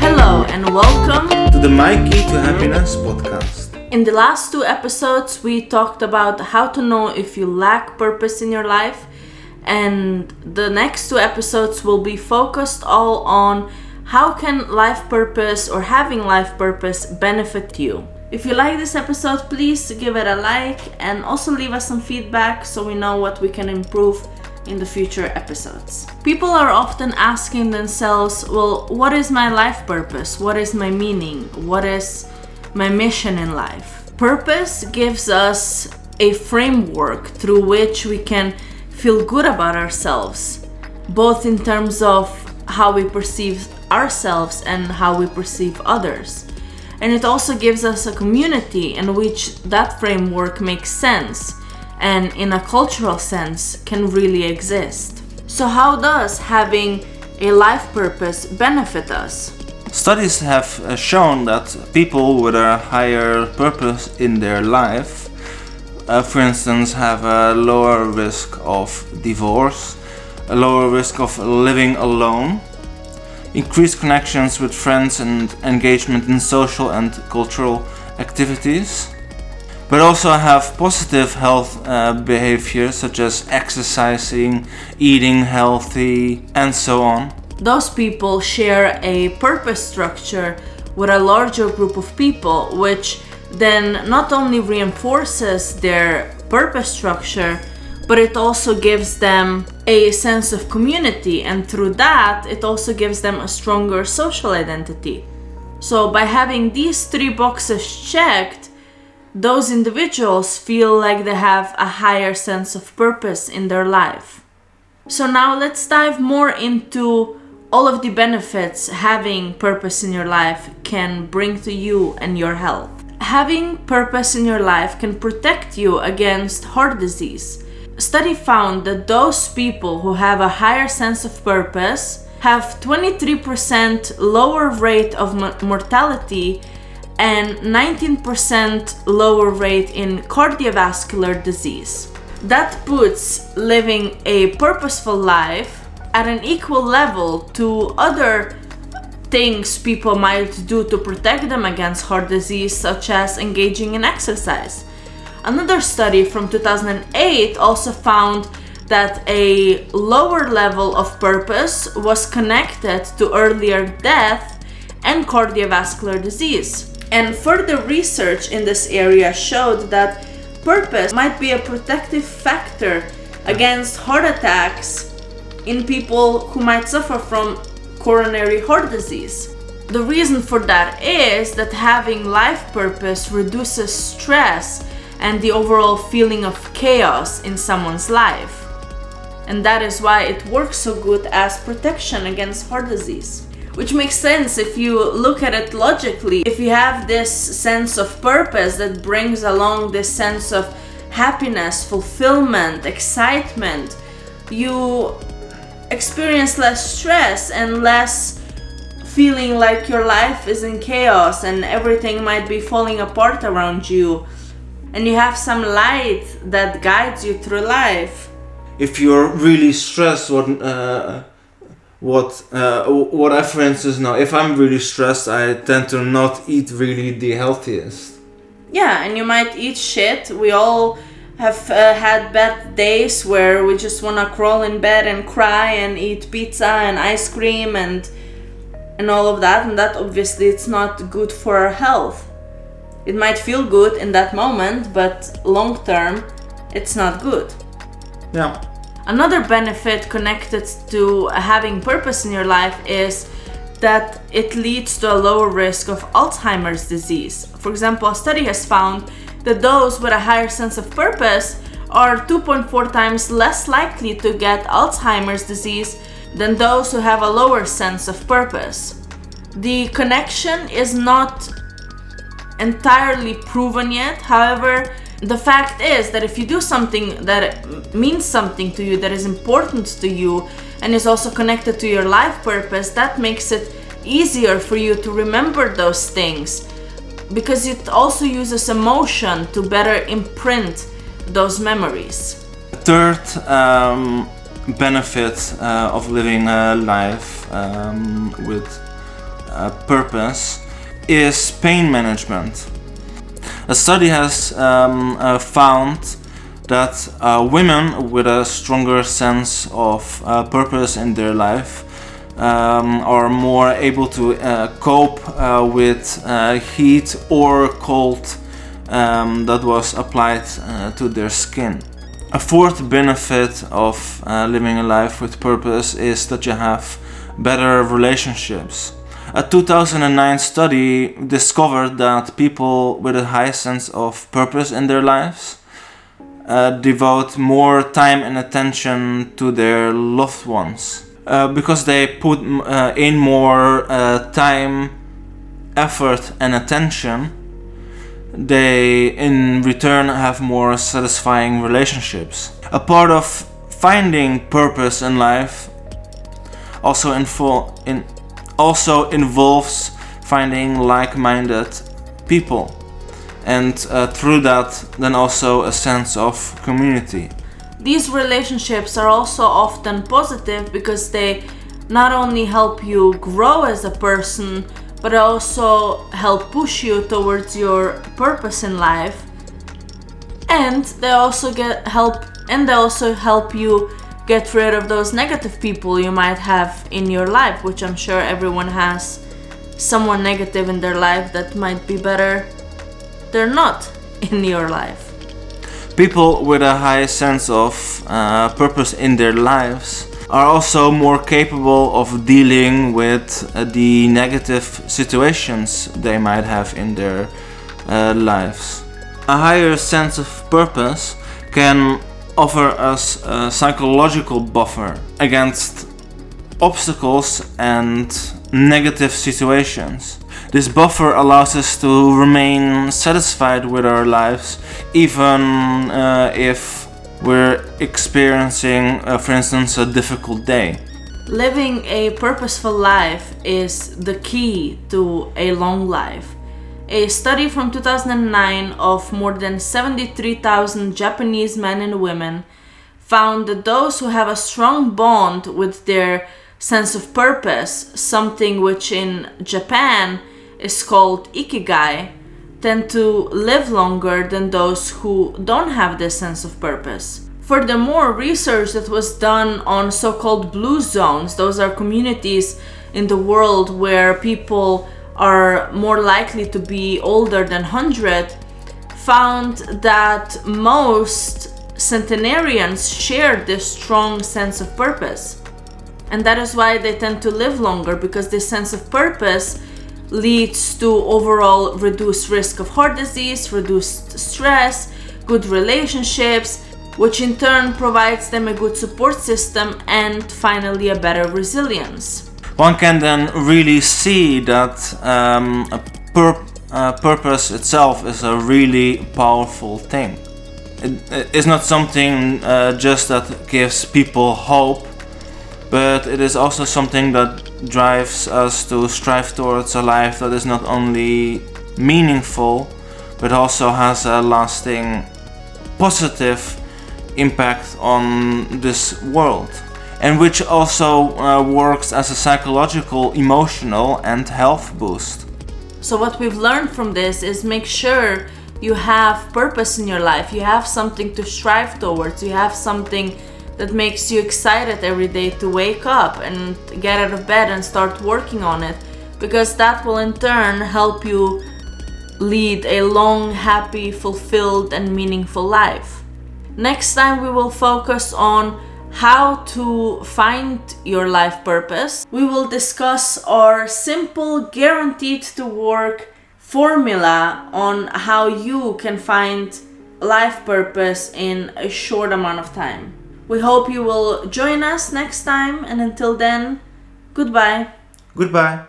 Hello and welcome. to the My Key to Happiness podcast. In the last two episodes, we talked about how to know if you lack purpose in your life, and the next two episodes will be focused all on how can life purpose or having life purpose benefit you. If you like this episode, please give it a like and also leave us some feedback so we know what we can improve in the future episodes. People are often asking themselves, well, what is my life purpose? What is my meaning? What is my mission in life? Purpose gives us a framework through which we can feel good about ourselves, both in terms of how we perceive ourselves and how we perceive others. And it also gives us a community in which that framework makes sense and, in a cultural sense, can really exist. So, how does having a life purpose benefit us? Studies have uh, shown that people with a higher purpose in their life, uh, for instance, have a lower risk of divorce, a lower risk of living alone, increased connections with friends, and engagement in social and cultural activities. But also have positive health uh, behaviors such as exercising, eating healthy, and so on. those people share a purpose structure with a larger group of people, which then not only reinforces their purpose structure, but it also gives them a sense of community, and through that, it also gives them a stronger social identity. So, by having these three boxes checked, those individuals feel like they have a higher sense of purpose in their life. So now let's dive more into all of the benefits having purpose in your life can bring to you and your health. Having purpose in your life can protect you against heart disease. A study found that those people who have a higher sense of purpose have 23% lower rate of mo- mortality and 19% lower rate in cardiovascular disease. That puts living a purposeful life at an equal level to other things people might do to protect them against heart disease, such as engaging in exercise. Another study from 2008 also found that a lower level of purpose was connected to earlier death and cardiovascular disease. And further research in this area showed that purpose might be a protective factor against heart attacks in people who might suffer from coronary heart disease. The reason for that is that having life purpose reduces stress and the overall feeling of chaos in someone's life. And that is why it works so good as protection against heart disease. Which makes sense if you look at it logically. If you have this sense of purpose that brings along this sense of happiness, fulfillment, excitement, you experience less stress and less feeling like your life is in chaos and everything might be falling apart around you. And you have some light that guides you through life. if you're really stressed what uh, what uh, what I for instance know if I'm really stressed I tend to not eat really the healthiest Yeah, and you might eat shit. We all have uh, had bad days where we just want to crawl in bed and cry and eat pizza and ice cream and and all of that and that obviously it's not good for our health. It might feel good in that moment, but long term it's not good. yeah Another benefit connected to having purpose in your life is that it leads to a lower risk of Alzheimer's disease. For example, a study has found that those with a higher sense of purpose are 2.4 times less likely to get Alzheimer's disease than those who have a lower sense of purpose. The connection is not entirely proven yet. However, the fact is that if you do something that means something to you, that is important to you, and is also connected to your life purpose, that makes it easier for you to remember those things because it also uses emotion to better imprint those memories. third um, benefit uh, of living a life um, with a purpose is pain management. A study has um, uh, found that uh, women with a stronger sense of uh, purpose in their life um, are more able to uh, cope uh, with uh, heat or cold um, that was applied to their skin. A fourth benefit of living a life with purpose is that you have better relationships. A 2009 study discovered that people with a high sense of purpose in their lives uh, devote more time and attention to their loved ones uh, because they put uh, in more uh, time, effort, and attention. They, in return, have more satisfying relationships. A part of finding purpose in life also info- in also involves finding like-minded people. And uh, through that then also a sense of community. These relationships are also often positive because they not only help you grow as a person but also help push you towards your purpose in life. And they also get help and they also help you get rid of those negative people you might have in your life which i'm sure everyone has someone negative in their life that might be better they're not in your life people with a high sense of uh, purpose in their lives are also more capable of dealing with uh, the negative situations they might have in their uh, lives. A higher sense of purpose can offer us a psychological buffer against obstacles and negative situations. This buffer allows us to remain satisfied with our lives, even uh, if we're experiencing, uh, for instance, a difficult day. Living a purposeful life is the key to a long life. A study from 2009 of more than 73,000 Japanese men and women found that those who have a strong bond with their sense of purpose, something which in Japan is called ikigai tend to live longer than those who don't have this sense of purpose. Furthermore, research that was done on so called blue zones, those are communities in the world where people are more likely to be older than 100, found that most centenarians share this strong sense of purpose. And that is why they tend to live longer because this sense of purpose leads to overall reduced risk of heart disease, reduced stress, good relationships, which in turn provides them a good support system and finally a better resilience. One can then really see that um, pur- uh, purpose itself is a really powerful thing. It is not something uh, just that gives people hope, but it is also something that drives us to strive towards a life that is not only meaningful but also has a lasting positive impact on this world and which also uh, works as a psychological, emotional, and health boost. So, what we've learned from this is make sure you have purpose in your life, you have something to strive towards, you have something that makes you excited every day to wake up and get out of bed and start working on it because that will in turn help you lead a long, happy, fulfilled, and meaningful life. Next time, we will focus on how to find your life purpose. We will discuss our simple, guaranteed to work formula on how you can find life purpose in a short amount of time. We hope you will join us next time, and until then, goodbye. Goodbye.